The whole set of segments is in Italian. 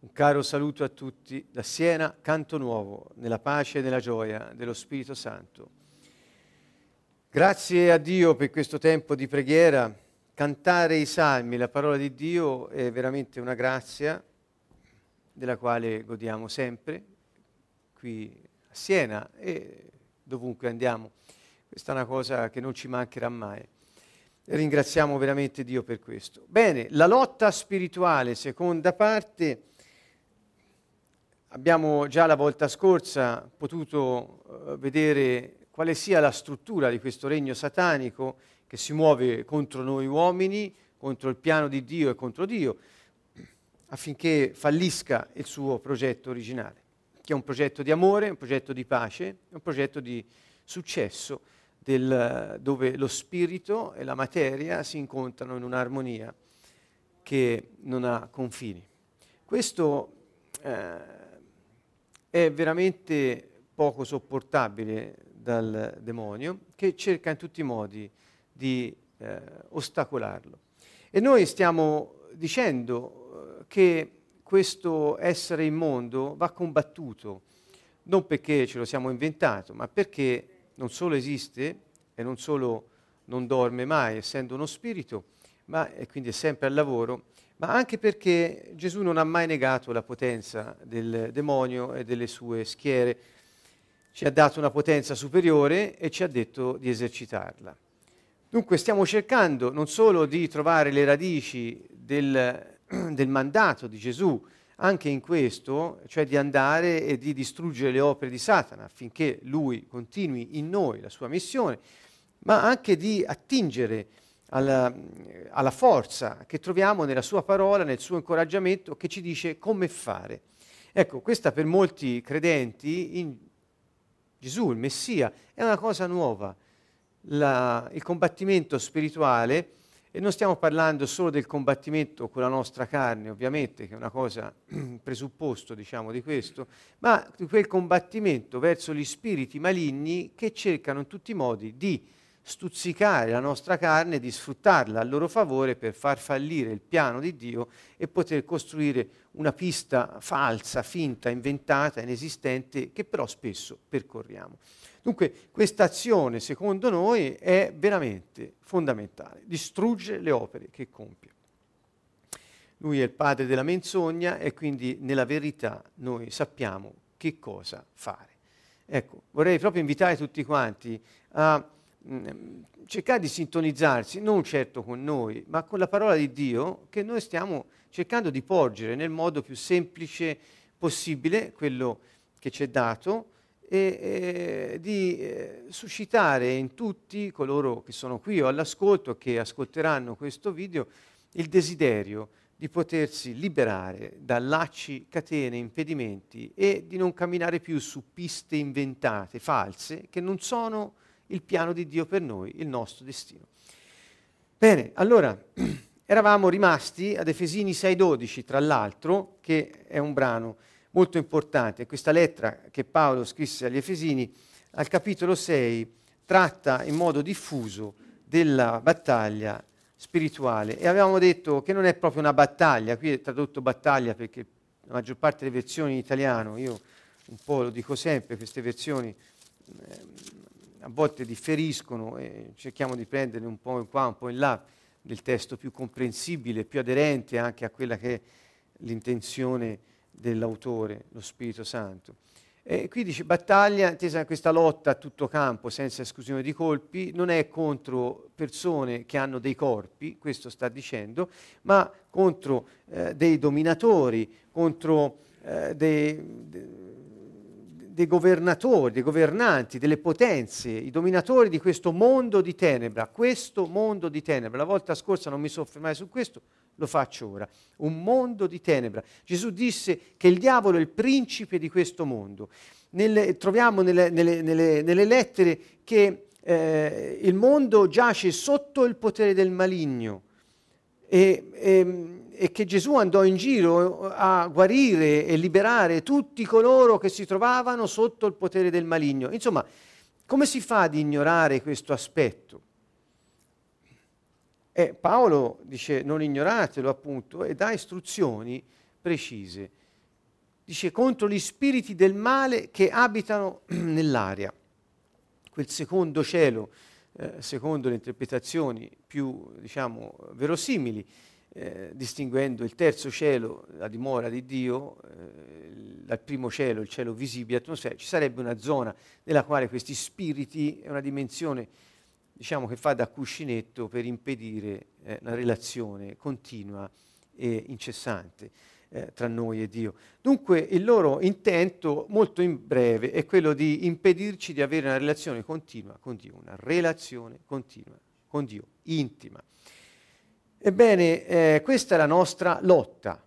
Un caro saluto a tutti da Siena, Canto Nuovo, nella pace e nella gioia dello Spirito Santo. Grazie a Dio per questo tempo di preghiera. Cantare i salmi, la parola di Dio è veramente una grazia della quale godiamo sempre qui a Siena e dovunque andiamo. Questa è una cosa che non ci mancherà mai. Ringraziamo veramente Dio per questo. Bene, la lotta spirituale, seconda parte Abbiamo già la volta scorsa potuto uh, vedere quale sia la struttura di questo regno satanico che si muove contro noi uomini, contro il piano di Dio e contro Dio, affinché fallisca il suo progetto originale, che è un progetto di amore, un progetto di pace, un progetto di successo, del, dove lo spirito e la materia si incontrano in un'armonia che non ha confini. Questo eh, è veramente poco sopportabile dal demonio che cerca in tutti i modi di eh, ostacolarlo. E noi stiamo dicendo eh, che questo essere immondo va combattuto, non perché ce lo siamo inventato, ma perché non solo esiste e non solo non dorme mai, essendo uno spirito, ma e quindi è sempre al lavoro, ma anche perché Gesù non ha mai negato la potenza del demonio e delle sue schiere. Ci ha dato una potenza superiore e ci ha detto di esercitarla. Dunque stiamo cercando non solo di trovare le radici del, del mandato di Gesù, anche in questo, cioè di andare e di distruggere le opere di Satana affinché lui continui in noi la sua missione, ma anche di attingere alla, alla, forza che troviamo nella sua parola, nel suo incoraggiamento che ci dice come fare. Ecco, questa per molti credenti in Gesù, il Messia, è una cosa nuova. La, il combattimento spirituale, e non stiamo parlando solo del combattimento con la nostra carne, ovviamente, che è una cosa presupposto, diciamo, di questo, ma di quel combattimento verso gli spiriti maligni che cercano in tutti i modi di stuzzicare la nostra carne, di sfruttarla a loro favore per far fallire il piano di Dio e poter costruire una pista falsa, finta, inventata, inesistente, che però spesso percorriamo. Dunque questa azione, secondo noi, è veramente fondamentale, distrugge le opere che compie. Lui è il padre della menzogna e quindi nella verità noi sappiamo che cosa fare. Ecco, vorrei proprio invitare tutti quanti a cercare di sintonizzarsi non certo con noi, ma con la parola di Dio che noi stiamo cercando di porgere nel modo più semplice possibile, quello che ci è dato, e, e di eh, suscitare in tutti coloro che sono qui o all'ascolto, che ascolteranno questo video, il desiderio di potersi liberare da lacci, catene, impedimenti e di non camminare più su piste inventate, false, che non sono il piano di Dio per noi, il nostro destino. Bene, allora eravamo rimasti ad Efesini 6:12, tra l'altro, che è un brano molto importante. Questa lettera che Paolo scrisse agli Efesini, al capitolo 6, tratta in modo diffuso della battaglia spirituale. E avevamo detto che non è proprio una battaglia, qui è tradotto battaglia perché la maggior parte delle versioni in italiano, io un po' lo dico sempre, queste versioni eh, a volte differiscono e cerchiamo di prendere un po' in qua, un po' in là del testo più comprensibile, più aderente anche a quella che è l'intenzione dell'autore, lo Spirito Santo. E qui dice battaglia, intesa questa lotta a tutto campo, senza esclusione di colpi, non è contro persone che hanno dei corpi, questo sta dicendo, ma contro eh, dei dominatori, contro eh, dei, de, dei governatori, dei governanti, delle potenze, i dominatori di questo mondo di tenebra, questo mondo di tenebra. La volta scorsa non mi soffermai su questo, lo faccio ora. Un mondo di tenebra. Gesù disse che il diavolo è il principe di questo mondo. Nelle, troviamo nelle, nelle, nelle, lettere che eh, il mondo giace sotto il potere del maligno. E, e, e che Gesù andò in giro a guarire e liberare tutti coloro che si trovavano sotto il potere del maligno. Insomma, come si fa ad ignorare questo aspetto? E Paolo dice non ignoratelo appunto e dà istruzioni precise. dice contro gli spiriti del male che abitano nell'aria. Quel secondo cielo, eh, secondo le interpretazioni più diciamo, verosimili, eh, distinguendo il terzo cielo, la dimora di Dio, eh, dal primo cielo, il cielo visibile, atmosfera, ci sarebbe una zona nella quale questi spiriti, è una dimensione diciamo, che fa da cuscinetto per impedire eh, una relazione continua e incessante eh, tra noi e Dio. Dunque il loro intento, molto in breve, è quello di impedirci di avere una relazione continua con Dio, una relazione continua con Dio, intima. Ebbene, eh, questa è la nostra lotta.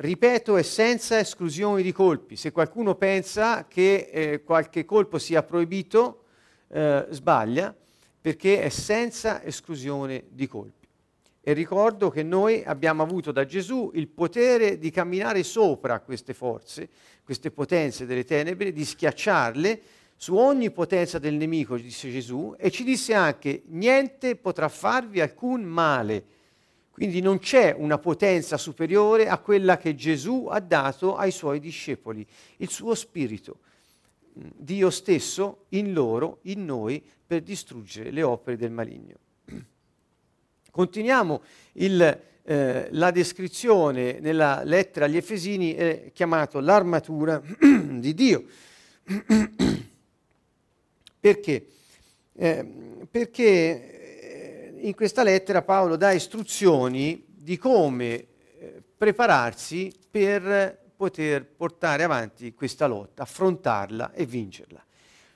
Ripeto, è senza esclusione di colpi. Se qualcuno pensa che eh, qualche colpo sia proibito, eh, sbaglia, perché è senza esclusione di colpi. E ricordo che noi abbiamo avuto da Gesù il potere di camminare sopra queste forze, queste potenze delle tenebre, di schiacciarle su ogni potenza del nemico, disse Gesù, e ci disse anche, niente potrà farvi alcun male quindi non c'è una potenza superiore a quella che Gesù ha dato ai suoi discepoli, il suo spirito, Dio stesso in loro, in noi, per distruggere le opere del maligno. Continuiamo il, eh, la descrizione nella lettera agli Efesini, è chiamato l'armatura di Dio. Perché? Eh, perché in questa lettera Paolo dà istruzioni di come eh, prepararsi per poter portare avanti questa lotta, affrontarla e vincerla.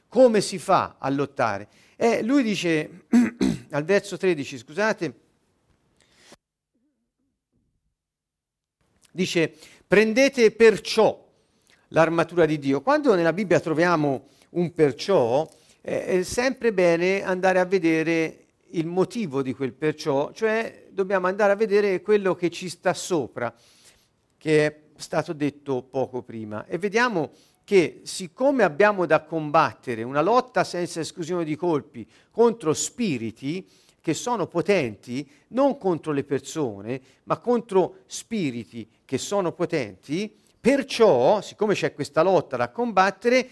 Come si fa a lottare? Eh, lui dice al verso 13, scusate, dice prendete perciò l'armatura di Dio. Quando nella Bibbia troviamo un perciò, è sempre bene andare a vedere il motivo di quel perciò, cioè dobbiamo andare a vedere quello che ci sta sopra, che è stato detto poco prima. E vediamo che siccome abbiamo da combattere una lotta senza esclusione di colpi contro spiriti che sono potenti, non contro le persone, ma contro spiriti che sono potenti, perciò, siccome c'è questa lotta da combattere,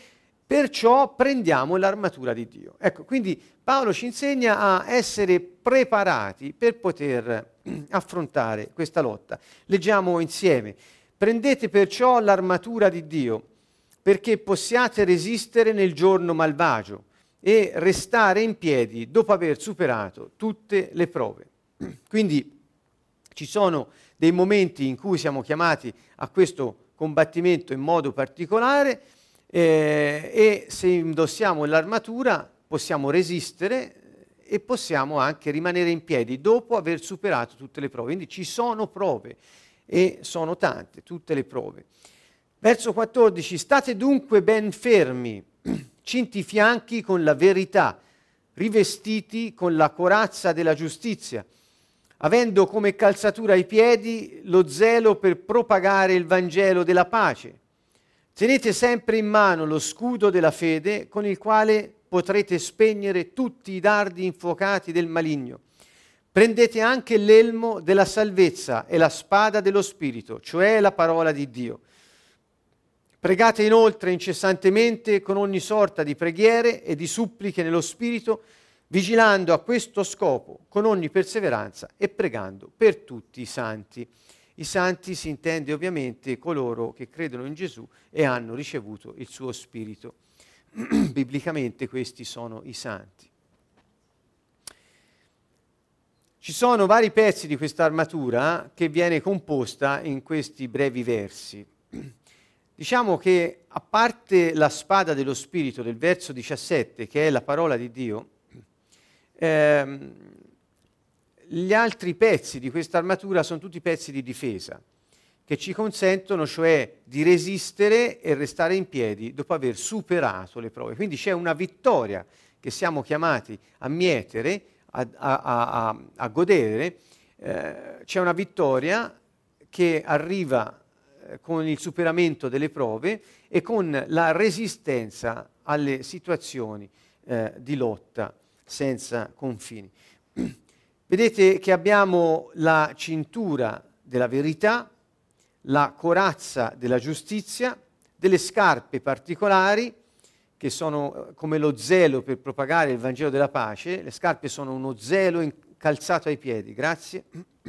Perciò prendiamo l'armatura di Dio. Ecco, quindi Paolo ci insegna a essere preparati per poter affrontare questa lotta. Leggiamo insieme. Prendete perciò l'armatura di Dio perché possiate resistere nel giorno malvagio e restare in piedi dopo aver superato tutte le prove. Quindi ci sono dei momenti in cui siamo chiamati a questo combattimento in modo particolare eh, e se indossiamo l'armatura possiamo resistere e possiamo anche rimanere in piedi dopo aver superato tutte le prove. Quindi ci sono prove e sono tante, tutte le prove. Verso 14, state dunque ben fermi, cinti i fianchi con la verità, rivestiti con la corazza della giustizia, avendo come calzatura ai piedi lo zelo per propagare il Vangelo della pace Tenete sempre in mano lo scudo della fede con il quale potrete spegnere tutti i dardi infuocati del maligno. Prendete anche l'elmo della salvezza e la spada dello Spirito, cioè la parola di Dio. Pregate inoltre incessantemente con ogni sorta di preghiere e di suppliche nello Spirito, vigilando a questo scopo con ogni perseveranza e pregando per tutti i santi. I santi si intende ovviamente coloro che credono in Gesù e hanno ricevuto il suo spirito. Biblicamente questi sono i santi. Ci sono vari pezzi di questa armatura che viene composta in questi brevi versi. Diciamo che a parte la spada dello Spirito del verso 17, che è la parola di Dio, ehm, gli altri pezzi di questa armatura sono tutti pezzi di difesa che ci consentono cioè di resistere e restare in piedi dopo aver superato le prove. Quindi c'è una vittoria che siamo chiamati a mietere, a, a, a, a godere, eh, c'è una vittoria che arriva con il superamento delle prove e con la resistenza alle situazioni eh, di lotta senza confini. Vedete che abbiamo la cintura della verità, la corazza della giustizia, delle scarpe particolari che sono eh, come lo zelo per propagare il Vangelo della pace. Le scarpe sono uno zelo calzato ai piedi, grazie.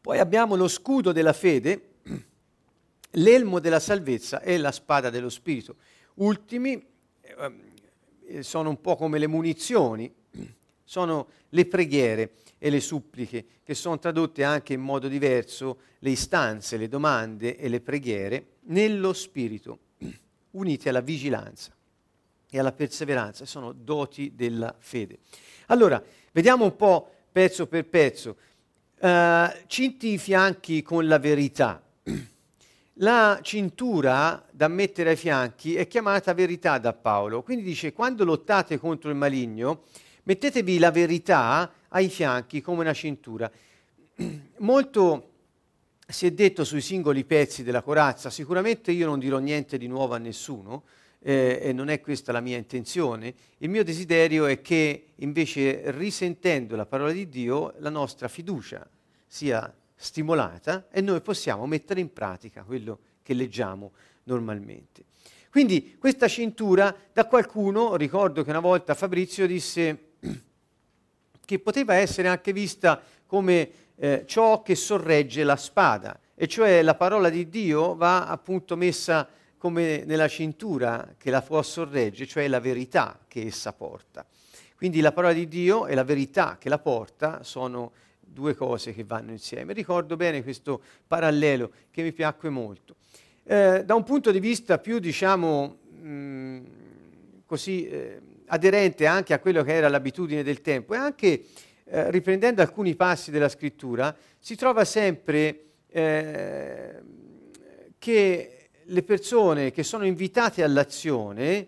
Poi abbiamo lo scudo della fede, l'elmo della salvezza e la spada dello Spirito. Ultimi eh, sono un po' come le munizioni, sono le preghiere e le suppliche, che sono tradotte anche in modo diverso, le istanze, le domande e le preghiere, nello Spirito, unite alla vigilanza e alla perseveranza, sono doti della fede. Allora, vediamo un po' pezzo per pezzo. Uh, cinti i fianchi con la verità. La cintura da mettere ai fianchi è chiamata verità da Paolo, quindi dice quando lottate contro il maligno mettetevi la verità ai fianchi come una cintura. Molto si è detto sui singoli pezzi della corazza, sicuramente io non dirò niente di nuovo a nessuno, eh, e non è questa la mia intenzione. Il mio desiderio è che invece risentendo la parola di Dio la nostra fiducia sia stimolata e noi possiamo mettere in pratica quello che leggiamo normalmente. Quindi questa cintura da qualcuno, ricordo che una volta Fabrizio disse che poteva essere anche vista come eh, ciò che sorregge la spada, e cioè la parola di Dio va appunto messa come nella cintura che la può sorreggere, cioè la verità che essa porta. Quindi la parola di Dio e la verità che la porta sono due cose che vanno insieme. Ricordo bene questo parallelo che mi piacque molto. Eh, da un punto di vista più, diciamo, mh, mm, così eh, aderente anche a quello che era l'abitudine del tempo e anche eh, riprendendo alcuni passi della scrittura, si trova sempre eh, che le persone che sono invitate all'azione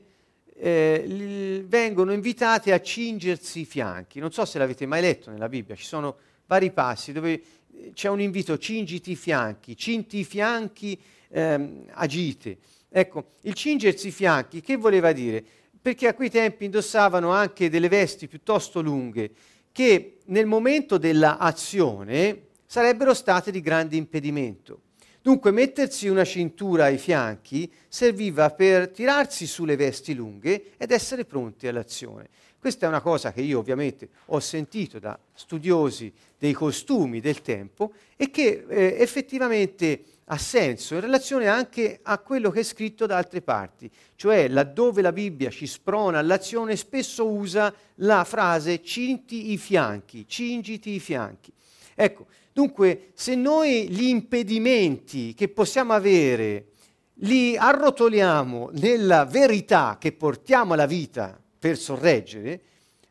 eh, vengono invitate a cingersi i fianchi. Non so se l'avete mai letto nella Bibbia, ci sono vari passi dove eh, c'è un invito, cingiti i fianchi, cinti i fianchi, ehm, agite. Ecco, il cingersi i fianchi che voleva dire? Perché a quei tempi indossavano anche delle vesti piuttosto lunghe che nel momento dell'azione sarebbero state di grande impedimento. Dunque mettersi una cintura ai fianchi serviva per tirarsi sulle vesti lunghe ed essere pronti all'azione. Questa è una cosa che io ovviamente ho sentito da studiosi dei costumi del tempo e che eh, effettivamente ha senso in relazione anche a quello che è scritto da altre parti, cioè laddove la Bibbia ci sprona all'azione spesso usa la frase cinti i fianchi, cingiti i fianchi. Ecco, Dunque, se noi gli impedimenti che possiamo avere li arrotoliamo nella verità che portiamo alla vita per sorreggere,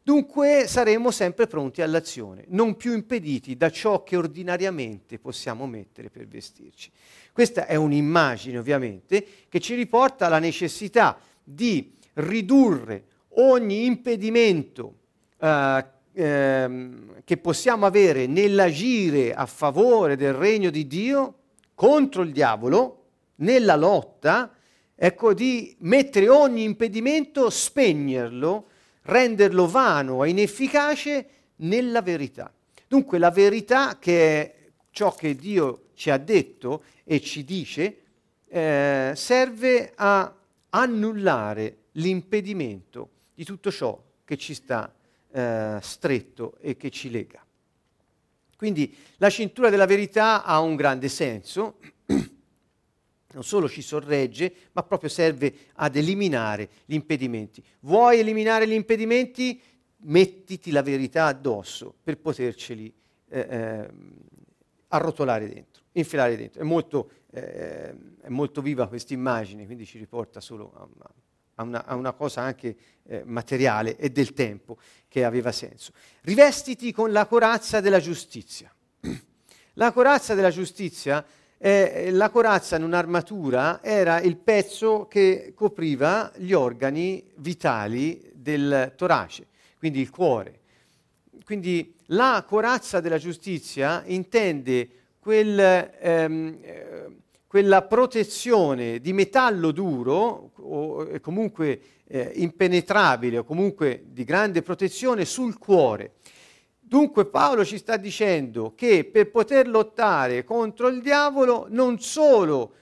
dunque saremo sempre pronti all'azione, non più impediti da ciò che ordinariamente possiamo mettere per vestirci. Questa è un'immagine, ovviamente, che ci riporta alla necessità di ridurre ogni impedimento eh, ehm, che possiamo avere nell'agire a favore del regno di Dio contro il diavolo, nella lotta, ecco, di mettere ogni impedimento, spegnerlo, renderlo vano e inefficace nella verità. Dunque la verità che è ciò che Dio ci ha detto e ci dice, eh, serve a annullare l'impedimento di tutto ciò che ci sta eh, stretto e che ci lega. Quindi la cintura della verità ha un grande senso, non solo ci sorregge, ma proprio serve ad eliminare gli impedimenti. Vuoi eliminare gli impedimenti? Mettiti la verità addosso per poterceli eh, eh, arrotolare dentro, infilare dentro. È molto, eh, è molto viva questa immagine, quindi ci riporta solo a, una, a una, a una cosa anche eh, materiale e del tempo che aveva senso. Rivestiti con la corazza della giustizia. La corazza della giustizia, eh, la corazza in un'armatura era il pezzo che copriva gli organi vitali del torace, quindi il cuore. Quindi la corazza della giustizia intende quel, ehm, eh, quella protezione di metallo duro o comunque eh, impenetrabile o comunque di grande protezione sul cuore. Dunque Paolo ci sta dicendo che per poter lottare contro il diavolo non solo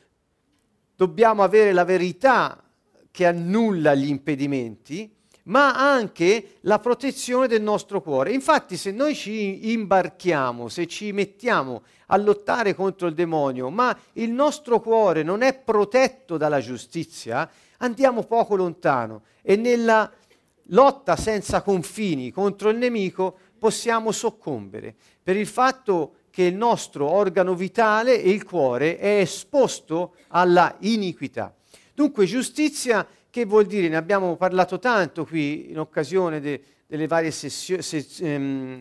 dobbiamo avere la verità che annulla gli impedimenti, ma anche la protezione del nostro cuore. Infatti se noi ci imbarchiamo, se ci mettiamo a lottare contro il demonio, ma il nostro cuore non è protetto dalla giustizia, andiamo poco lontano e nella lotta senza confini contro il nemico possiamo soccombere per il fatto che il nostro organo vitale, il cuore, è esposto alla iniquità. Dunque giustizia che vuol dire? Ne abbiamo parlato tanto qui in occasione de, delle varie sessio, se, ehm,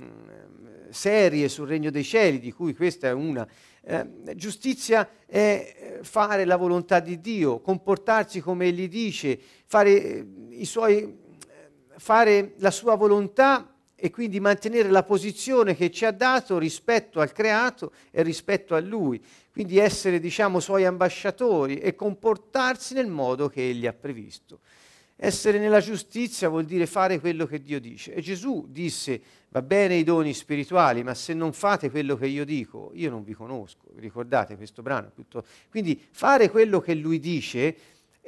serie sul Regno dei Cieli, di cui questa è una. Eh, giustizia è fare la volontà di Dio, comportarsi come Egli dice, fare, eh, suoi, fare la sua volontà e quindi mantenere la posizione che ci ha dato rispetto al creato e rispetto a lui, quindi essere diciamo suoi ambasciatori e comportarsi nel modo che egli ha previsto. Essere nella giustizia vuol dire fare quello che Dio dice. E Gesù disse, va bene i doni spirituali, ma se non fate quello che io dico, io non vi conosco. Ricordate questo brano? Quindi fare quello che lui dice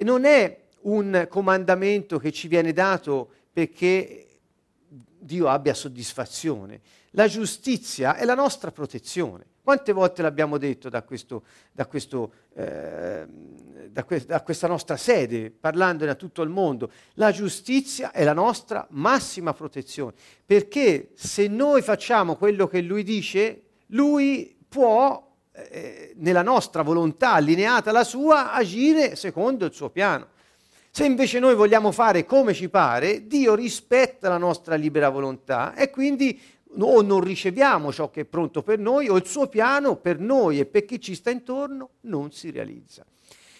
non è un comandamento che ci viene dato perché Dio abbia soddisfazione. La giustizia è la nostra protezione. Quante volte l'abbiamo detto da, questo, da, questo, eh, da, que- da questa nostra sede, parlandone a tutto il mondo? La giustizia è la nostra massima protezione, perché se noi facciamo quello che lui dice, lui può, eh, nella nostra volontà allineata alla sua, agire secondo il suo piano. Se invece noi vogliamo fare come ci pare, Dio rispetta la nostra libera volontà e quindi o non riceviamo ciò che è pronto per noi o il suo piano per noi e per chi ci sta intorno non si realizza.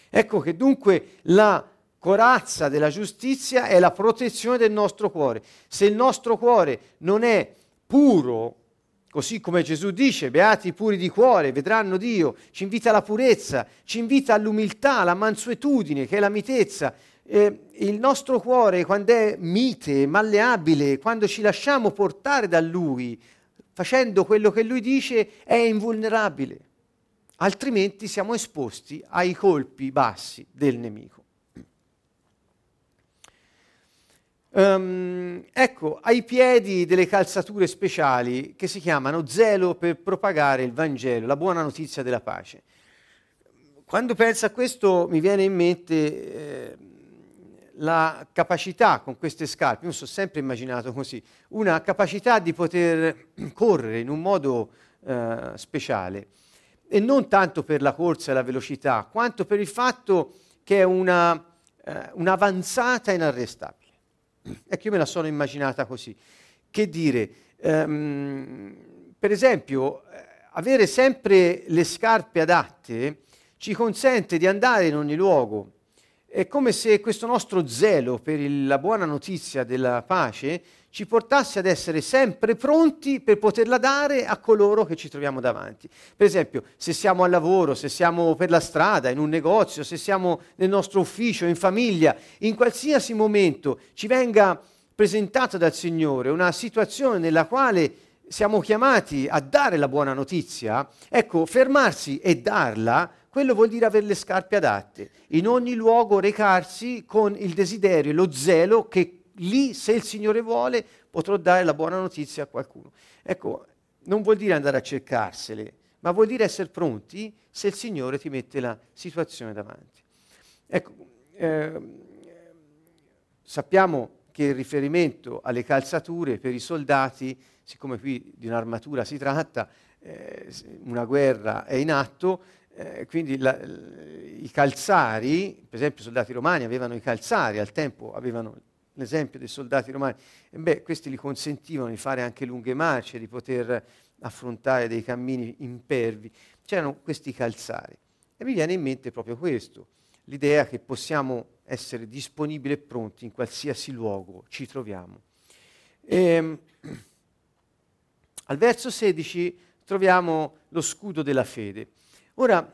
Ecco che dunque la corazza della giustizia è la protezione del nostro cuore. Se il nostro cuore non è puro, così come Gesù dice, beati i puri di cuore, vedranno Dio, ci invita alla purezza, ci invita all'umiltà, alla mansuetudine, che è la mitezza, eh, il nostro cuore, quando è mite, malleabile, quando ci lasciamo portare da Lui, facendo quello che Lui dice, è invulnerabile. Altrimenti siamo esposti ai colpi bassi del nemico. Um, ecco, ai piedi delle calzature speciali che si chiamano zelo per propagare il Vangelo, la buona notizia della pace. Quando penso a questo mi viene in mente eh, la capacità con queste scarpe, io mi sono sempre immaginato così, una capacità di poter correre in un modo eh, speciale e non tanto per la corsa e la velocità, quanto per il fatto che è una, eh, un'avanzata inarrestabile. Ecco, io me la sono immaginata così. Che dire, ehm, per esempio, eh, avere sempre le scarpe adatte ci consente di andare in ogni luogo, è come se questo nostro zelo per il, la buona notizia della pace ci portasse ad essere sempre pronti per poterla dare a coloro che ci troviamo davanti. Per esempio, se siamo al lavoro, se siamo per la strada, in un negozio, se siamo nel nostro ufficio, in famiglia, in qualsiasi momento ci venga presentata dal Signore una situazione nella quale siamo chiamati a dare la buona notizia, ecco, fermarsi e darla quello vuol dire avere le scarpe adatte. In ogni luogo recarsi con il desiderio e lo zelo che lì, se il Signore vuole, potrò dare la buona notizia a qualcuno. Ecco, non vuol dire andare a cercarsele, ma vuol dire essere pronti se il Signore ti mette la situazione davanti. Ecco, eh, sappiamo che il riferimento alle calzature per i soldati, siccome qui di un'armatura si tratta, eh, una guerra è in atto, eh, quindi la, i calzari, per esempio i soldati romani avevano i calzari, al tempo avevano l'esempio dei soldati romani, e beh, questi gli consentivano di fare anche lunghe marce, di poter affrontare dei cammini impervi. C'erano questi calzari. E mi viene in mente proprio questo, l'idea che possiamo essere disponibili e pronti in qualsiasi luogo ci troviamo. E, ehm, al verso 16 troviamo lo scudo della fede. Ora,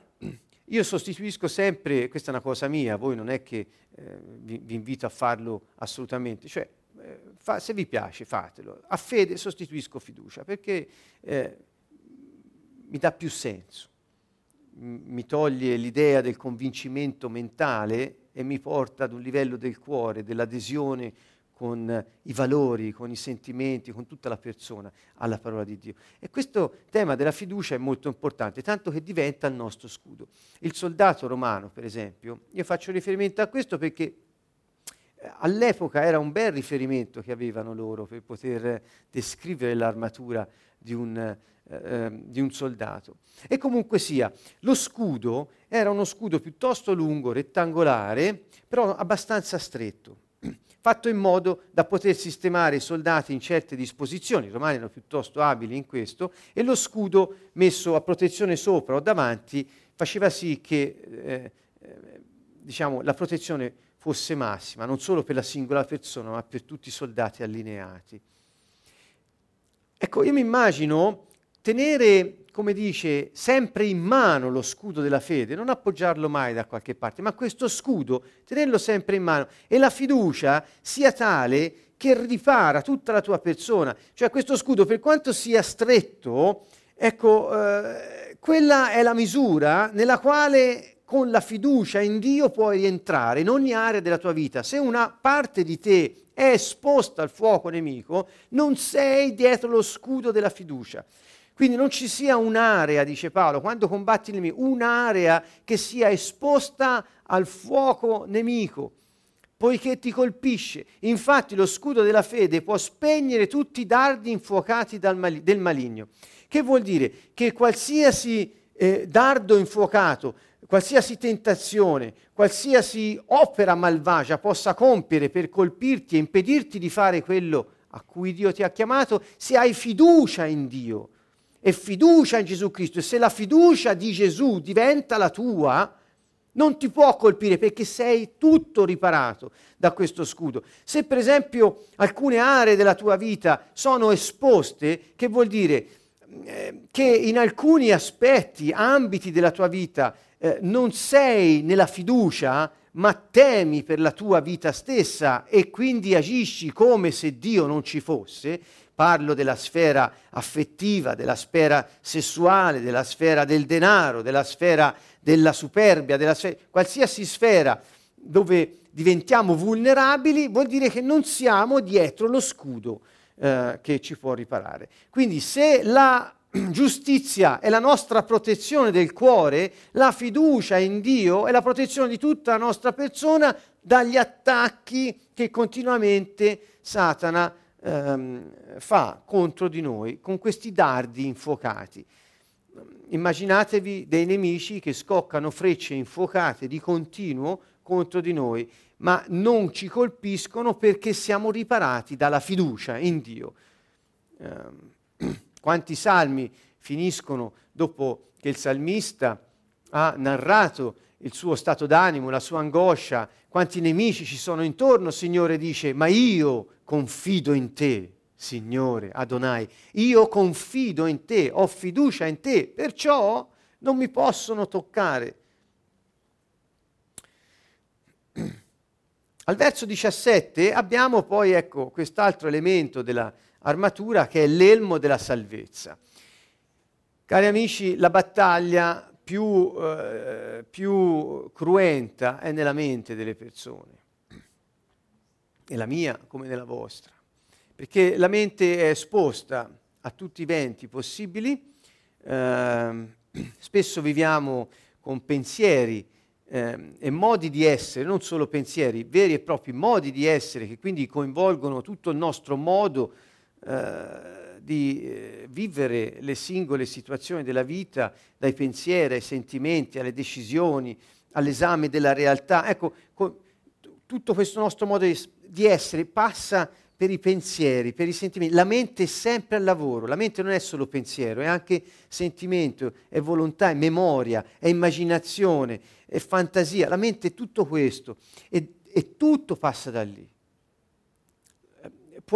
io sostituisco sempre, questa è una cosa mia, voi non è che eh, vi, vi, invito a farlo assolutamente, cioè eh, fa, se vi piace fatelo, a fede sostituisco fiducia perché eh, mi dà più senso, mi toglie l'idea del convincimento mentale e mi porta ad un livello del cuore, dell'adesione con i valori, con i sentimenti, con tutta la persona alla parola di Dio. E questo tema della fiducia è molto importante, tanto che diventa il nostro scudo. Il soldato romano, per esempio, io faccio riferimento a questo perché eh, all'epoca era un bel riferimento che avevano loro per poter descrivere l'armatura di un, eh, ehm, di un soldato. E comunque sia, lo scudo era uno scudo piuttosto lungo, rettangolare, però abbastanza stretto fatto in modo da poter sistemare i soldati in certe disposizioni, i romani erano piuttosto abili in questo, e lo scudo messo a protezione sopra o davanti faceva sì che eh, eh, diciamo, la protezione fosse massima, non solo per la singola persona, ma per tutti i soldati allineati. Ecco, io mi immagino tenere come dice, sempre in mano lo scudo della fede, non appoggiarlo mai da qualche parte, ma questo scudo, tenerlo sempre in mano e la fiducia sia tale che ripara tutta la tua persona. Cioè questo scudo, per quanto sia stretto, ecco, eh, quella è la misura nella quale con la fiducia in Dio puoi rientrare in ogni area della tua vita. Se una parte di te è esposta al fuoco nemico, non sei dietro lo scudo della fiducia. Quindi non ci sia un'area, dice Paolo, quando combatti il nemico, un'area che sia esposta al fuoco nemico, poiché ti colpisce. Infatti lo scudo della fede può spegnere tutti i dardi infuocati mal- del maligno. Che vuol dire? Che qualsiasi eh, dardo infuocato, qualsiasi tentazione, qualsiasi opera malvagia possa compiere per colpirti e impedirti di fare quello a cui Dio ti ha chiamato, se hai fiducia in Dio e fiducia in Gesù Cristo e se la fiducia di Gesù diventa la tua, non ti può colpire perché sei tutto riparato da questo scudo. Se per esempio alcune aree della tua vita sono esposte, che vuol dire eh, che in alcuni aspetti, ambiti della tua vita, eh, non sei nella fiducia, ma temi per la tua vita stessa e quindi agisci come se Dio non ci fosse, parlo della sfera affettiva, della sfera sessuale, della sfera del denaro, della sfera della superbia, della sfera, qualsiasi sfera dove diventiamo vulnerabili, vuol dire che non siamo dietro lo scudo eh, che ci può riparare. Quindi se la giustizia è la nostra protezione del cuore, la fiducia in Dio è la protezione di tutta la nostra persona dagli attacchi che continuamente Satana ehm, fa contro di noi con questi dardi infuocati. Immaginatevi dei nemici che scoccano frecce infuocate di continuo contro di noi, ma non ci colpiscono perché siamo riparati dalla fiducia in Dio. Eh, quanti salmi finiscono dopo che il salmista ha narrato il suo stato d'animo, la sua angoscia, quanti nemici ci sono intorno, Signore dice, ma io confido in te, Signore Adonai, io confido in te, ho fiducia in te, perciò non mi possono toccare. Al verso 17 abbiamo poi ecco, quest'altro elemento dell'armatura che è l'elmo della salvezza. Cari amici, la battaglia più, eh, più cruenta è nella mente delle persone, nella mia come nella vostra, perché la mente è esposta a tutti i venti possibili, eh, spesso viviamo con pensieri eh, e modi di essere, non solo pensieri, veri e propri modi di essere che quindi coinvolgono tutto il nostro modo eh, di eh, vivere le singole situazioni della vita, dai pensieri ai sentimenti, alle decisioni, all'esame della realtà. Ecco, co- tutto questo nostro modo di, di essere passa per i pensieri, per i sentimenti. La mente è sempre al lavoro, la mente non è solo pensiero, è anche sentimento, è volontà, è memoria, è immaginazione, è fantasia. La mente è tutto questo e, e tutto passa da lì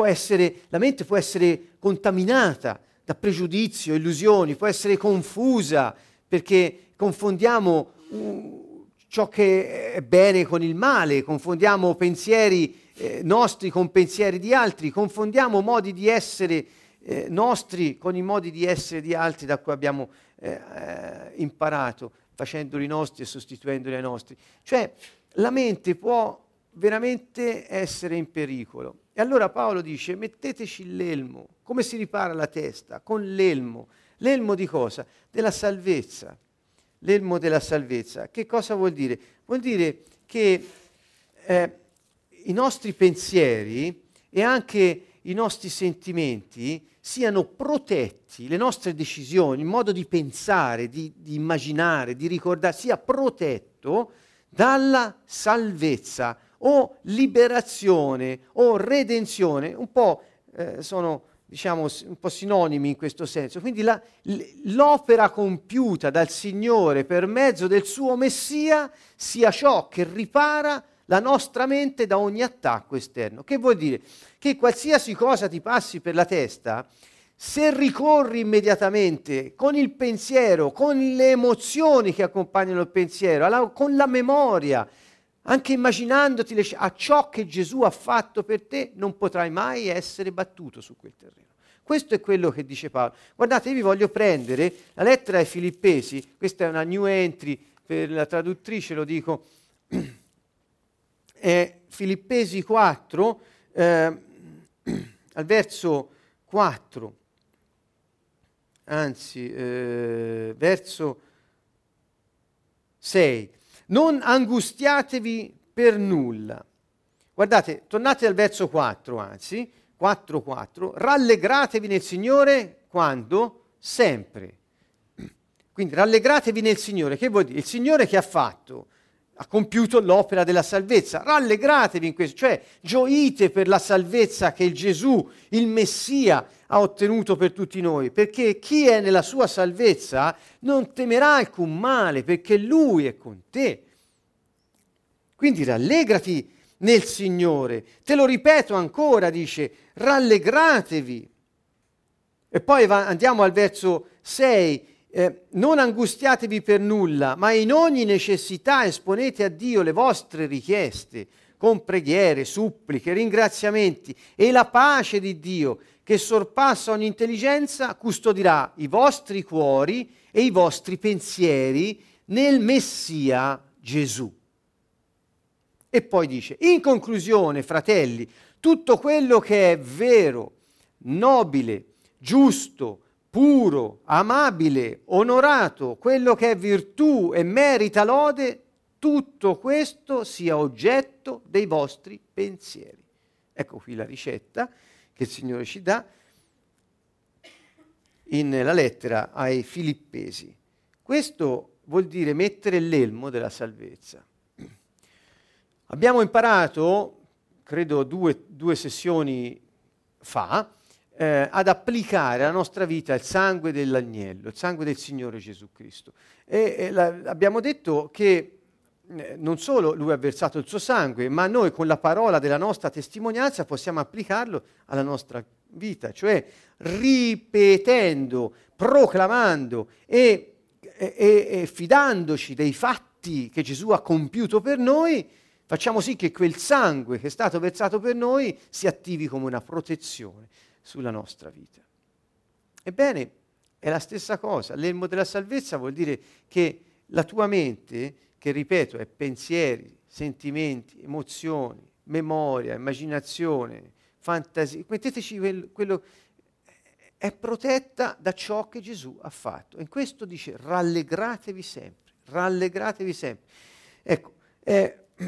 essere, la mente può essere contaminata da pregiudizio, illusioni, può essere confusa perché confondiamo uh, ciò che è bene con il male, confondiamo pensieri eh, nostri con pensieri di altri, confondiamo modi di essere eh, nostri con i modi di essere di altri da cui abbiamo eh, eh, imparato, facendoli nostri e sostituendoli ai nostri. Cioè la mente può veramente essere in pericolo. E allora Paolo dice metteteci l'elmo, come si ripara la testa? Con l'elmo. L'elmo di cosa? Della salvezza. L'elmo della salvezza. Che cosa vuol dire? Vuol dire che eh, i nostri pensieri e anche i nostri sentimenti siano protetti, le nostre decisioni, il modo di pensare, di, di immaginare, di ricordare, sia protetto dalla salvezza o liberazione o redenzione, un po' eh, sono diciamo un po' sinonimi in questo senso. Quindi la, l'opera compiuta dal Signore per mezzo del suo Messia sia ciò che ripara la nostra mente da ogni attacco esterno. Che vuol dire? Che qualsiasi cosa ti passi per la testa, se ricorri immediatamente con il pensiero, con le emozioni che accompagnano il pensiero, alla, con la memoria, anche immaginandoti le, a ciò che Gesù ha fatto per te, non potrai mai essere battuto su quel terreno. Questo è quello che dice Paolo. Guardate, io vi voglio prendere la lettera ai Filippesi, questa è una new entry per la traduttrice, lo dico è Filippesi 4, eh, al verso 4, anzi, eh, verso 6. Non angustiatevi per nulla. Guardate, tornate al verso 4, anzi, 4, 4. Rallegratevi nel Signore quando? Sempre. Quindi rallegratevi nel Signore. Che vuol dire? Il Signore che ha fatto? Ha compiuto l'opera della salvezza. Rallegratevi in questo, cioè gioite per la salvezza che il Gesù, il Messia, ha ottenuto per tutti noi, perché chi è nella sua salvezza non temerà alcun male, perché Lui è con te. Quindi rallegrati nel Signore. Te lo ripeto ancora, dice, rallegratevi. E poi va, andiamo al verso 6 eh, non angustiatevi per nulla, ma in ogni necessità esponete a Dio le vostre richieste con preghiere, suppliche, ringraziamenti e la pace di Dio che sorpassa ogni intelligenza custodirà i vostri cuori e i vostri pensieri nel Messia Gesù. E poi dice, in conclusione, fratelli, tutto quello che è vero, nobile, giusto, puro, amabile, onorato, quello che è virtù e merita lode, tutto questo sia oggetto dei vostri pensieri. Ecco qui la ricetta che il Signore ci dà nella lettera ai Filippesi. Questo vuol dire mettere l'elmo della salvezza. Abbiamo imparato, credo due, due sessioni fa, eh, ad applicare alla nostra vita il sangue dell'agnello, il sangue del Signore Gesù Cristo. E, e la, abbiamo detto che eh, non solo lui ha versato il suo sangue, ma noi con la parola della nostra testimonianza possiamo applicarlo alla nostra vita, cioè ripetendo, proclamando e, e, e fidandoci dei fatti che Gesù ha compiuto per noi, facciamo sì che quel sangue che è stato versato per noi si attivi come una protezione sulla nostra vita. Ebbene, è la stessa cosa. L'elmo della salvezza vuol dire che la tua mente, che ripeto è pensieri, sentimenti, emozioni, memoria, immaginazione, fantasia, metteteci quello, quello è protetta da ciò che Gesù ha fatto. E in questo dice rallegratevi sempre, rallegratevi sempre. Ecco, è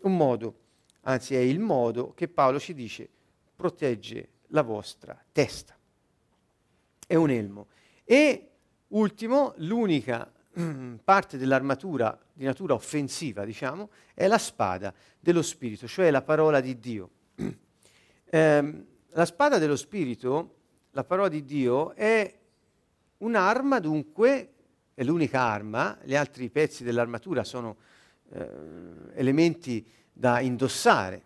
un modo, anzi è il modo che Paolo ci dice protegge la vostra testa. È un elmo. E ultimo, l'unica parte dell'armatura di natura offensiva, diciamo, è la spada dello Spirito, cioè la parola di Dio. Eh, la spada dello Spirito, la parola di Dio, è un'arma dunque, è l'unica arma, gli altri pezzi dell'armatura sono eh, elementi da indossare,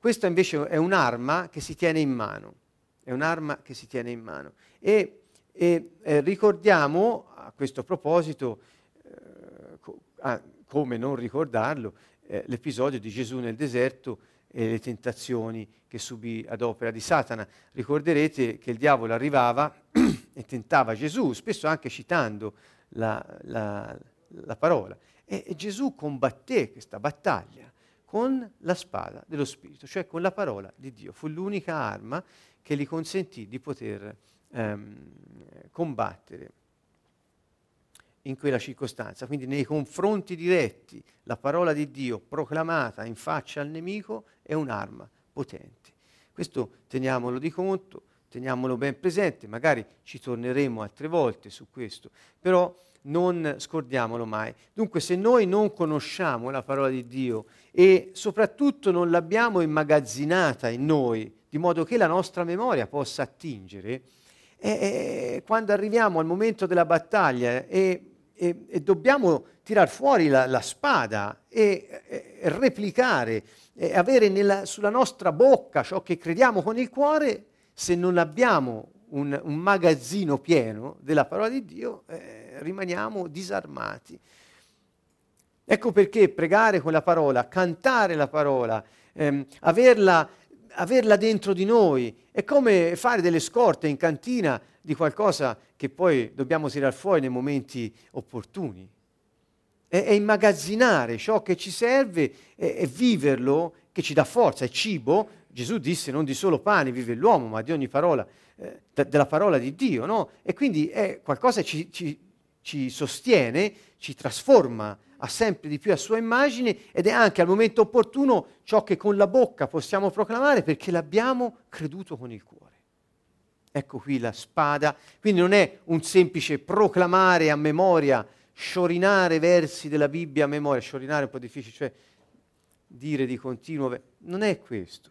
questa invece è un'arma che si tiene in mano, è un'arma che si tiene in mano. E, e eh, ricordiamo a questo proposito, eh, co- ah, come non ricordarlo, eh, l'episodio di Gesù nel deserto e le tentazioni che subì ad opera di Satana. Ricorderete che il diavolo arrivava e tentava Gesù, spesso anche citando la, la, la parola. E, e Gesù combatté questa battaglia con la spada dello Spirito, cioè con la parola di Dio. Fu l'unica arma che gli consentì di poter ehm, combattere in quella circostanza. Quindi nei confronti diretti la parola di Dio proclamata in faccia al nemico è un'arma potente. Questo teniamolo di conto, teniamolo ben presente, magari ci torneremo altre volte su questo, però non scordiamolo mai. Dunque se noi non conosciamo la parola di Dio e soprattutto non l'abbiamo immagazzinata in noi, di modo che la nostra memoria possa attingere, eh, quando arriviamo al momento della battaglia e e, e dobbiamo tirar fuori la, la spada e, e, replicare, e avere nella, sulla nostra bocca ciò che crediamo con il cuore, se non abbiamo un, un magazzino pieno della parola di Dio, eh, rimaniamo disarmati. Ecco perché pregare con la parola, cantare la parola, ehm, averla, averla dentro di noi, è come fare delle scorte in cantina di qualcosa che poi dobbiamo tirare fuori nei momenti opportuni. È, è immagazzinare ciò che ci serve e, e viverlo, che ci dà forza, è cibo. Gesù disse non di solo pane vive l'uomo, ma di ogni parola, eh, d- della parola di Dio. No? E quindi è qualcosa che ci, ci, ci sostiene, ci trasforma a sempre di più a sua immagine ed è anche al momento opportuno ciò che con la bocca possiamo proclamare perché l'abbiamo creduto con il cuore. Ecco qui la spada. Quindi non è un semplice proclamare a memoria, sciorinare versi della Bibbia a memoria, sciorinare è un po' difficile, cioè dire di continuo. Non è questo.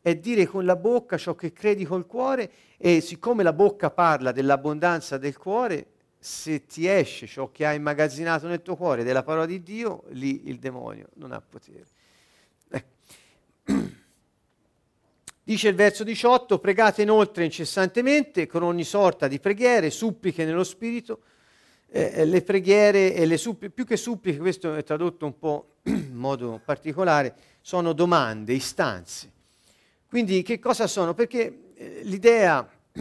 È dire con la bocca ciò che credi col cuore e siccome la bocca parla dell'abbondanza del cuore, se ti esce ciò che hai immagazzinato nel tuo cuore della parola di Dio, lì il demonio non ha potere. Ecco. Dice il verso 18, pregate inoltre incessantemente con ogni sorta di preghiere, suppliche nello Spirito, eh, eh le preghiere e le suppliche, più che suppliche, questo è tradotto un po' in modo particolare, sono domande, istanze. Quindi che cosa sono? Perché eh, l'idea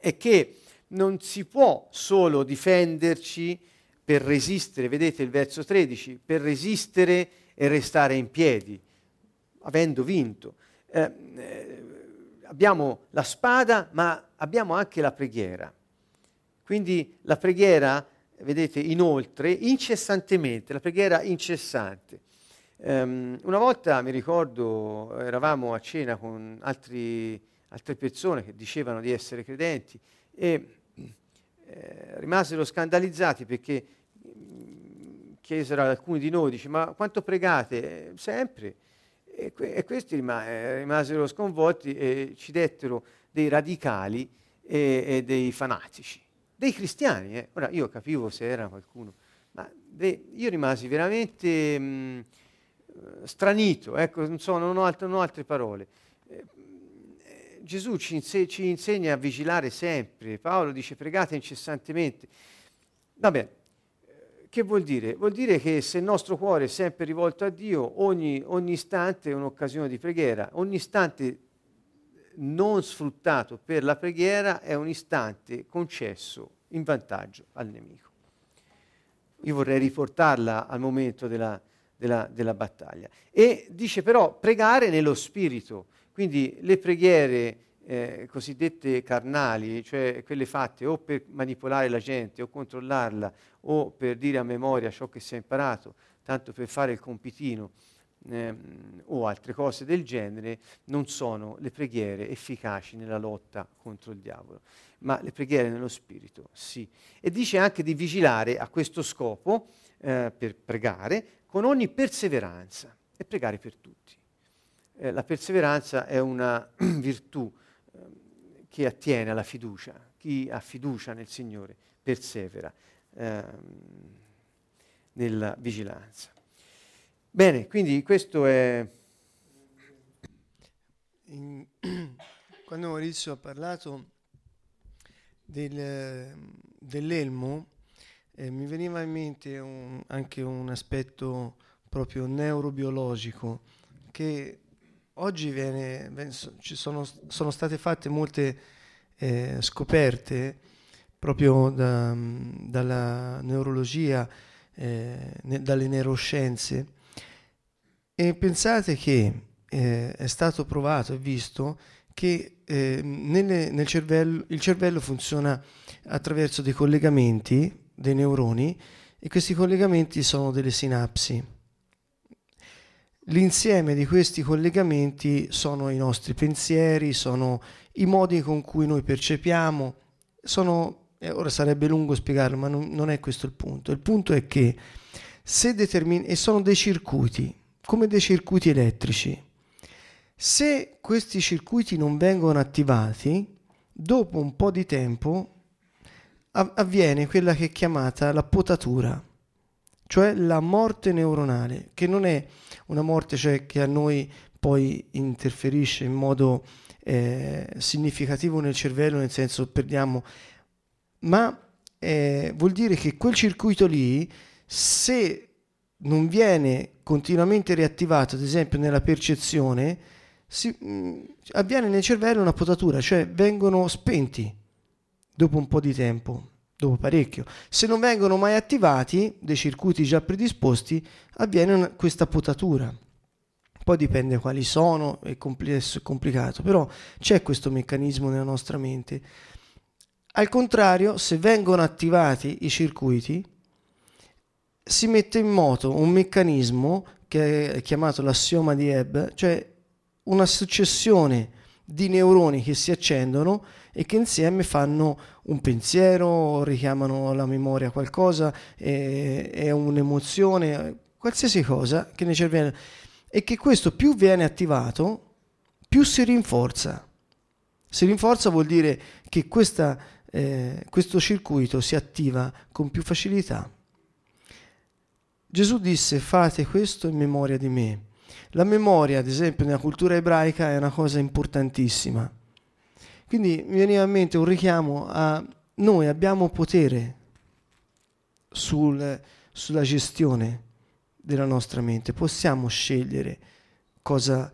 è che non si può solo difenderci per resistere, vedete il verso 13, per resistere e restare in piedi, avendo vinto eh, eh, abbiamo la spada, ma abbiamo anche la preghiera. Quindi la preghiera, vedete, inoltre, incessantemente, la preghiera incessante. Um, una volta mi ricordo, eravamo a cena con altri, altre persone che dicevano di essere credenti e eh, rimasero scandalizzati perché mm, chiesero ad alcuni di noi, dice, ma quanto pregate? Eh, sempre. E, que- e questi rima- eh, rimasero sconvolti e ci dettero dei radicali e, e dei fanatici, dei cristiani. Eh. Ora io capivo se era qualcuno, ma de- io rimasi veramente mh, mm, stranito, ecco, non, so, non, ho alt- non ho altre parole. Eh, Gesù ci, inse- ci, insegna a vigilare sempre, Paolo dice pregate incessantemente. Vabbè, che vuol dire? Vuol dire che se il nostro cuore è sempre rivolto a Dio, ogni, ogni istante è un'occasione di preghiera, ogni istante non sfruttato per la preghiera è un istante concesso in vantaggio al nemico. Io vorrei riportarla al momento della, della, della battaglia. E dice però pregare nello spirito, quindi le preghiere eh, cosiddette carnali, cioè quelle fatte o per manipolare la gente o controllarla o per dire a memoria ciò che si è imparato, tanto per fare il compitino ehm, o altre cose del genere, non sono le preghiere efficaci nella lotta contro il diavolo, ma le preghiere nello spirito sì. E dice anche di vigilare a questo scopo eh, per pregare con ogni perseveranza e pregare per tutti. Eh, la perseveranza è una virtù che attiene alla fiducia. Chi ha fiducia nel Signore persevera ehm, nella vigilanza. Bene, quindi questo è... In, quando Maurizio ha parlato del, dell'elmo, eh, mi veniva in mente un, anche un aspetto proprio neurobiologico che oggi viene, ci sono, sono, state fatte molte eh, scoperte proprio da, dalla neurologia, eh, ne, dalle neuroscienze e pensate che eh, è stato provato e visto che eh, nelle, nel cervello, il cervello funziona attraverso dei collegamenti dei neuroni e questi collegamenti sono delle sinapsi. L'insieme di questi collegamenti sono i nostri pensieri, sono i modi con cui noi percepiamo, sono, ora sarebbe lungo spiegarlo, ma non, non, è questo il punto. Il punto è che se determin- e sono dei circuiti, come dei circuiti elettrici. Se questi circuiti non vengono attivati, dopo un po' di tempo avviene quella che è chiamata la potatura, cioè la morte neuronale, che non è una morte cioè, che a noi poi interferisce in modo eh, significativo nel cervello, nel senso perdiamo, ma eh, vuol dire che quel circuito lì, se non viene continuamente riattivato, ad esempio nella percezione, si, mh, avviene nel cervello una potatura, cioè vengono spenti dopo un po' di tempo, dopo parecchio. Se non vengono mai attivati dei circuiti già predisposti, avviene una, questa potatura. Poi dipende quali sono, è complesso, è complicato, però c'è questo meccanismo nella nostra mente. Al contrario, se vengono attivati i circuiti, si mette in moto un meccanismo che è chiamato l'assioma di Hebb, cioè una successione di neuroni che si accendono e che insieme fanno un pensiero, richiamano alla memoria qualcosa, è, è un'emozione, qualsiasi cosa che nel cervello e che questo più viene attivato, più si rinforza. Si rinforza vuol dire che questa, eh, questo circuito si attiva con più facilità. Gesù disse fate questo in memoria di me. La memoria, ad esempio, nella cultura ebraica è una cosa importantissima. Quindi mi veniva in mente un richiamo a noi abbiamo potere sul, sulla gestione della nostra mente, possiamo scegliere cosa,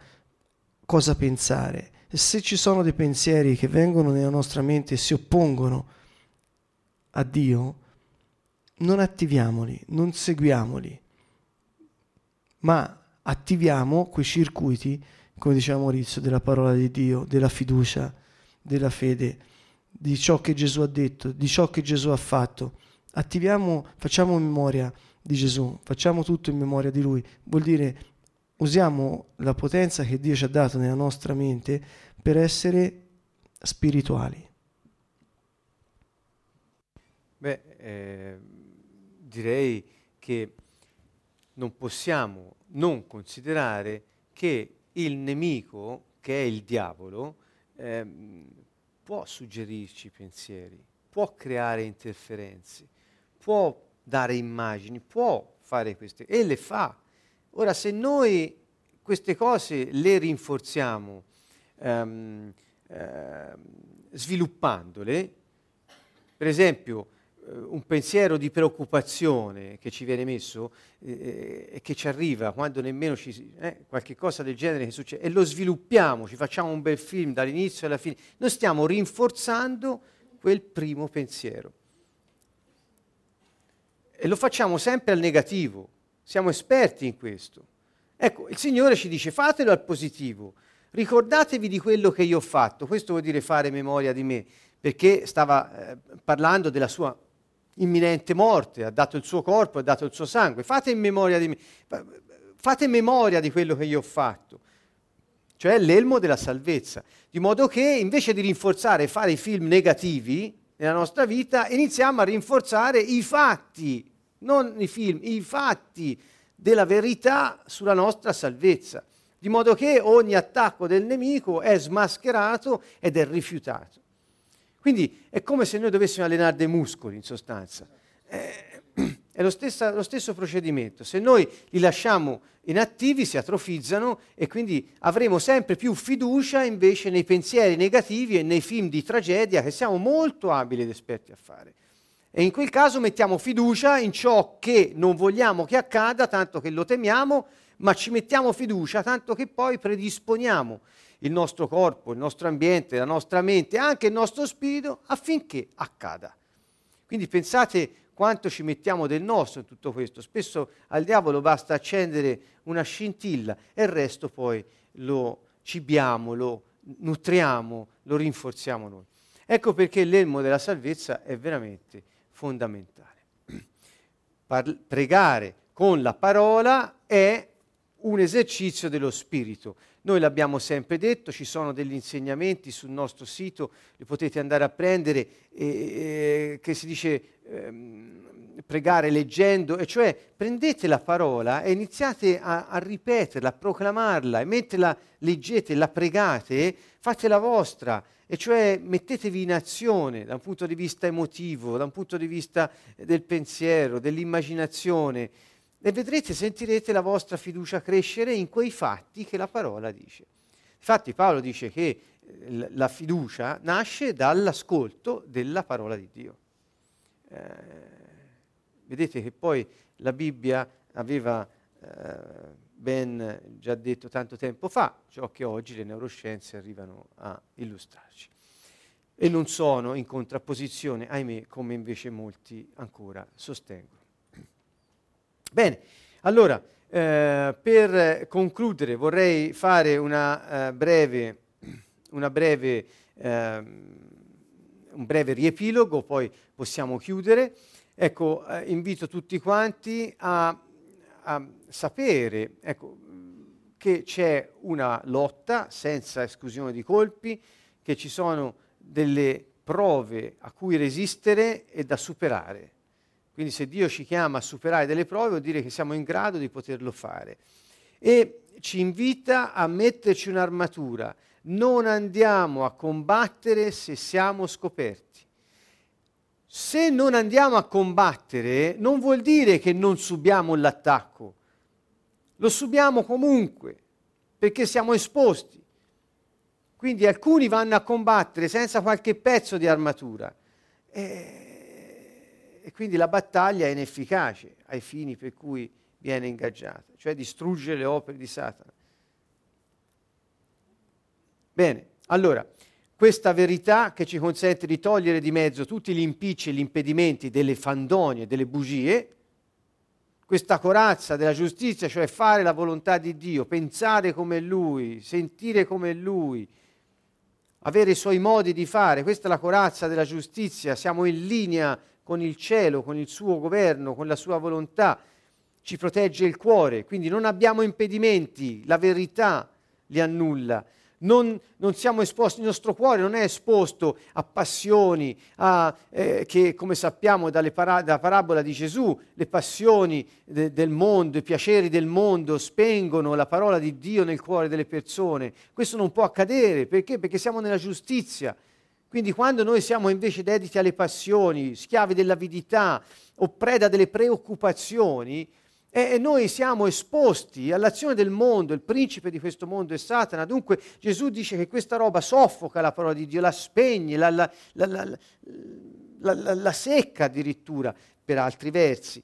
cosa pensare. E se ci sono dei pensieri che vengono nella nostra mente e si oppongono a Dio, non attiviamoli, non seguiamoli, ma attiviamo quei circuiti, come diceva Maurizio, della parola di Dio, della fiducia, della fede, di ciò che Gesù ha detto, di ciò che Gesù ha fatto. Attiviamo, facciamo memoria di Gesù, facciamo tutto in memoria di Lui. Vuol dire usiamo la potenza che Dio ci ha dato nella nostra mente per essere spirituali. Beh, eh, direi che non possiamo non considerare che il nemico, che è il diavolo, eh, può suggerirci pensieri, può creare interferenze, può dare immagini, può fare queste e le fa. Ora, se noi queste cose le rinforziamo ehm, eh, sviluppandole, per esempio, un pensiero di preoccupazione che ci viene messo eh, eh, e che ci arriva quando nemmeno ci, eh, qualche cosa del genere che succede. E lo sviluppiamo, ci facciamo un bel film dall'inizio alla fine, noi stiamo rinforzando quel primo pensiero. E lo facciamo sempre al negativo, siamo esperti in questo. Ecco, il Signore ci dice fatelo al positivo, ricordatevi di quello che io ho fatto, questo vuol dire fare memoria di me, perché stava eh, parlando della sua imminente morte, ha dato il suo corpo, ha dato il suo sangue. Fate memoria di me, fate memoria di quello che io ho fatto, cioè l'elmo della salvezza, di modo che invece di rinforzare e fare i film negativi nella nostra vita, iniziamo a rinforzare i fatti, non i film, i fatti della verità sulla nostra salvezza, di modo che ogni attacco del nemico è smascherato ed è rifiutato. Quindi è come se noi dovessimo allenare dei muscoli, in sostanza. Eh, è lo, stessa, lo stesso procedimento. Se noi li lasciamo inattivi, si atrofizzano e quindi avremo sempre più fiducia invece nei pensieri negativi e nei film di tragedia che siamo molto abili ed esperti a fare. E in quel caso mettiamo fiducia in ciò che non vogliamo che accada, tanto che lo temiamo, ma ci mettiamo fiducia tanto che poi predisponiamo il nostro corpo, il nostro ambiente, la nostra mente, anche il nostro spirito affinché accada. Quindi pensate quanto ci mettiamo del nostro in tutto questo. Spesso al diavolo basta accendere una scintilla e il resto poi lo cibiamo, lo nutriamo, lo rinforziamo noi. Ecco perché l'elmo della salvezza è veramente fondamentale. Par- pregare con la parola è un esercizio dello spirito. Noi l'abbiamo sempre detto, ci sono degli insegnamenti sul nostro sito, li potete andare a prendere, eh, che si dice ehm, pregare leggendo, e cioè prendete la parola e iniziate a, a ripeterla, a proclamarla, e mentre la leggete, la pregate, fate la vostra, e cioè mettetevi in azione da un punto di vista emotivo, da un punto di vista del pensiero, dell'immaginazione e vedrete, sentirete la vostra fiducia crescere in quei fatti che la parola dice. Infatti Paolo dice che eh, la fiducia nasce dall'ascolto della parola di Dio. Eh, vedete che poi la Bibbia aveva eh, ben già detto tanto tempo fa ciò che oggi le neuroscienze arrivano a illustrarci. E non sono in contrapposizione, ahimè, come invece molti ancora sostengono. Bene, allora, eh, per concludere vorrei fare una uh, breve, una breve, uh, un breve riepilogo, poi possiamo chiudere. Ecco, uh, invito tutti quanti a, a sapere ecco, che c'è una lotta senza esclusione di colpi, che ci sono delle prove a cui resistere e da superare quindi se Dio ci chiama a superare delle prove vuol dire che siamo in grado di poterlo fare. E ci invita a metterci un'armatura. Non andiamo a combattere se siamo scoperti. Se non andiamo a combattere non vuol dire che non subiamo l'attacco. Lo subiamo comunque perché siamo esposti. Quindi alcuni vanno a combattere senza qualche pezzo di armatura. Eh, e quindi la battaglia è inefficace ai fini per cui viene ingaggiata, cioè distruggere le opere di Satana. Bene, allora, questa verità che ci consente di togliere di mezzo tutti gli impicci e gli impedimenti delle fandonie, delle bugie, questa corazza della giustizia, cioè fare la volontà di Dio, pensare come Lui, sentire come Lui, avere i suoi modi di fare, questa è la corazza della giustizia, siamo in linea con il cielo, con il suo governo, con la sua volontà, ci protegge il cuore, quindi non abbiamo impedimenti, la verità li annulla. Non, non, siamo esposti, il nostro cuore non è esposto a passioni, a, eh, che come sappiamo para- dalla parabola di Gesù, le passioni de- del mondo, i piaceri del mondo spengono la parola di Dio nel cuore delle persone. Questo non può accadere, perché? Perché siamo nella giustizia, quindi quando noi siamo invece dediti alle passioni, schiavi dell'avidità o preda delle preoccupazioni, e noi siamo esposti all'azione del mondo, il principe di questo mondo è Satana. Dunque Gesù dice che questa roba soffoca la parola di Dio, la spegne, la, la, la, la secca addirittura per altri versi.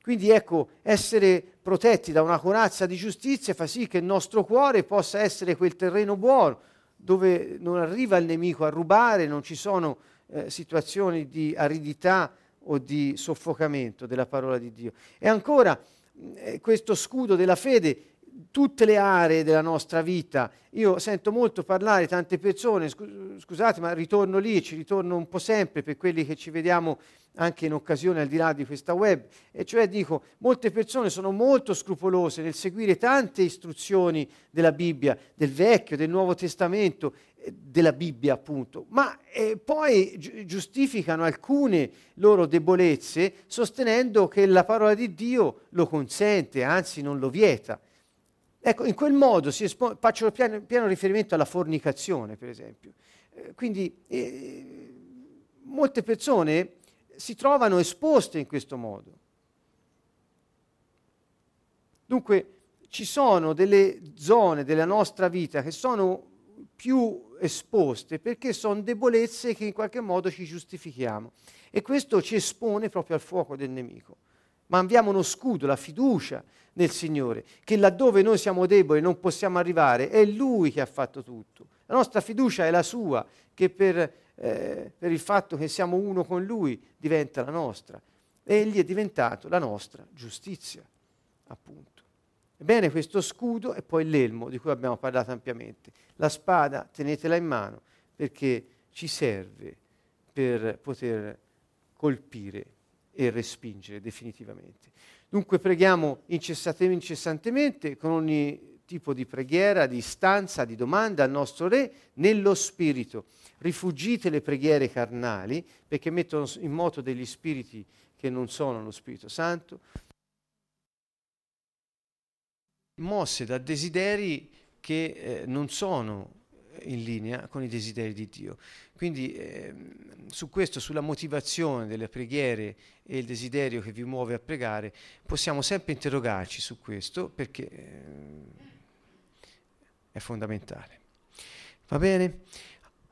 Quindi ecco, essere protetti da una corazza di giustizia fa sì che il nostro cuore possa essere quel terreno buono dove non arriva il nemico a rubare, non ci sono eh, situazioni di aridità o di soffocamento della parola di Dio. E ancora eh, questo scudo della fede, tutte le aree della nostra vita. Io sento molto parlare tante persone, scusate, ma ritorno lì, ci ritorno un po' sempre per quelli che ci vediamo anche in occasione al di là di questa web, e cioè dico, molte persone sono molto scrupolose nel seguire tante istruzioni della Bibbia, del Vecchio, del Nuovo Testamento, eh, della Bibbia appunto, ma eh, poi gi- giustificano alcune loro debolezze sostenendo che la parola di Dio lo consente, anzi non lo vieta. Ecco, in quel modo si espo- faccio pieno, pieno riferimento alla fornicazione, per esempio. Eh, quindi eh, molte persone si trovano esposte in questo modo. Dunque ci sono delle zone della nostra vita che sono più esposte perché sono debolezze che in qualche modo ci giustifichiamo e questo ci espone proprio al fuoco del nemico. Ma abbiamo uno scudo, la fiducia nel Signore, che laddove noi siamo deboli non possiamo arrivare, è Lui che ha fatto tutto. La nostra fiducia è la sua, che per, eh, per il fatto che siamo uno con Lui diventa la nostra. Egli è diventato la nostra giustizia, appunto. Ebbene, questo scudo e poi l'elmo di cui abbiamo parlato ampiamente. La spada tenetela in mano perché ci serve per poter colpire e respingere definitivamente. Dunque preghiamo incessantemente con ogni tipo di preghiera, di istanza, di domanda al nostro Re nello Spirito. Rifugite le preghiere carnali perché mettono in moto degli spiriti che non sono lo Spirito Santo, mosse da desideri che eh, non sono in linea con i desideri di Dio. Quindi eh, su questo, sulla motivazione delle preghiere e il desiderio che vi muove a pregare, possiamo sempre interrogarci su questo perché eh, è fondamentale. Va bene?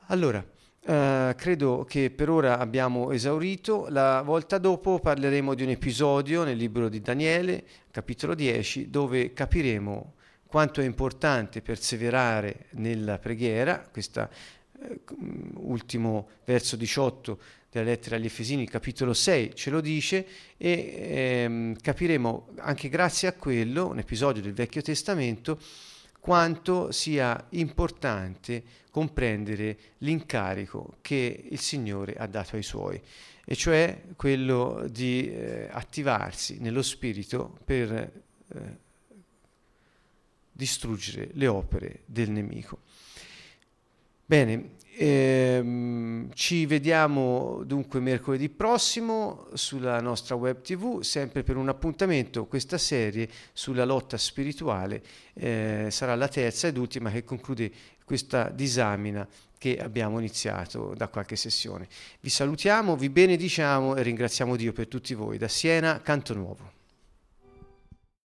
Allora, eh, credo che per ora abbiamo esaurito. La volta dopo parleremo di un episodio nel libro di Daniele, capitolo 10, dove capiremo quanto è importante perseverare nella preghiera, questo eh, ultimo verso 18 della lettera agli Efesini, capitolo 6, ce lo dice e ehm, capiremo anche grazie a quello, un episodio del Vecchio Testamento, quanto sia importante comprendere l'incarico che il Signore ha dato ai Suoi, e cioè quello di eh, attivarsi nello Spirito per eh, distruggere le opere del nemico. Bene, ehm, ci vediamo dunque mercoledì prossimo sulla nostra web tv, sempre per un appuntamento, questa serie sulla lotta spirituale eh, sarà la terza ed ultima che conclude questa disamina che abbiamo iniziato da qualche sessione. Vi salutiamo, vi benediciamo e ringraziamo Dio per tutti voi. Da Siena, Canto Nuovo.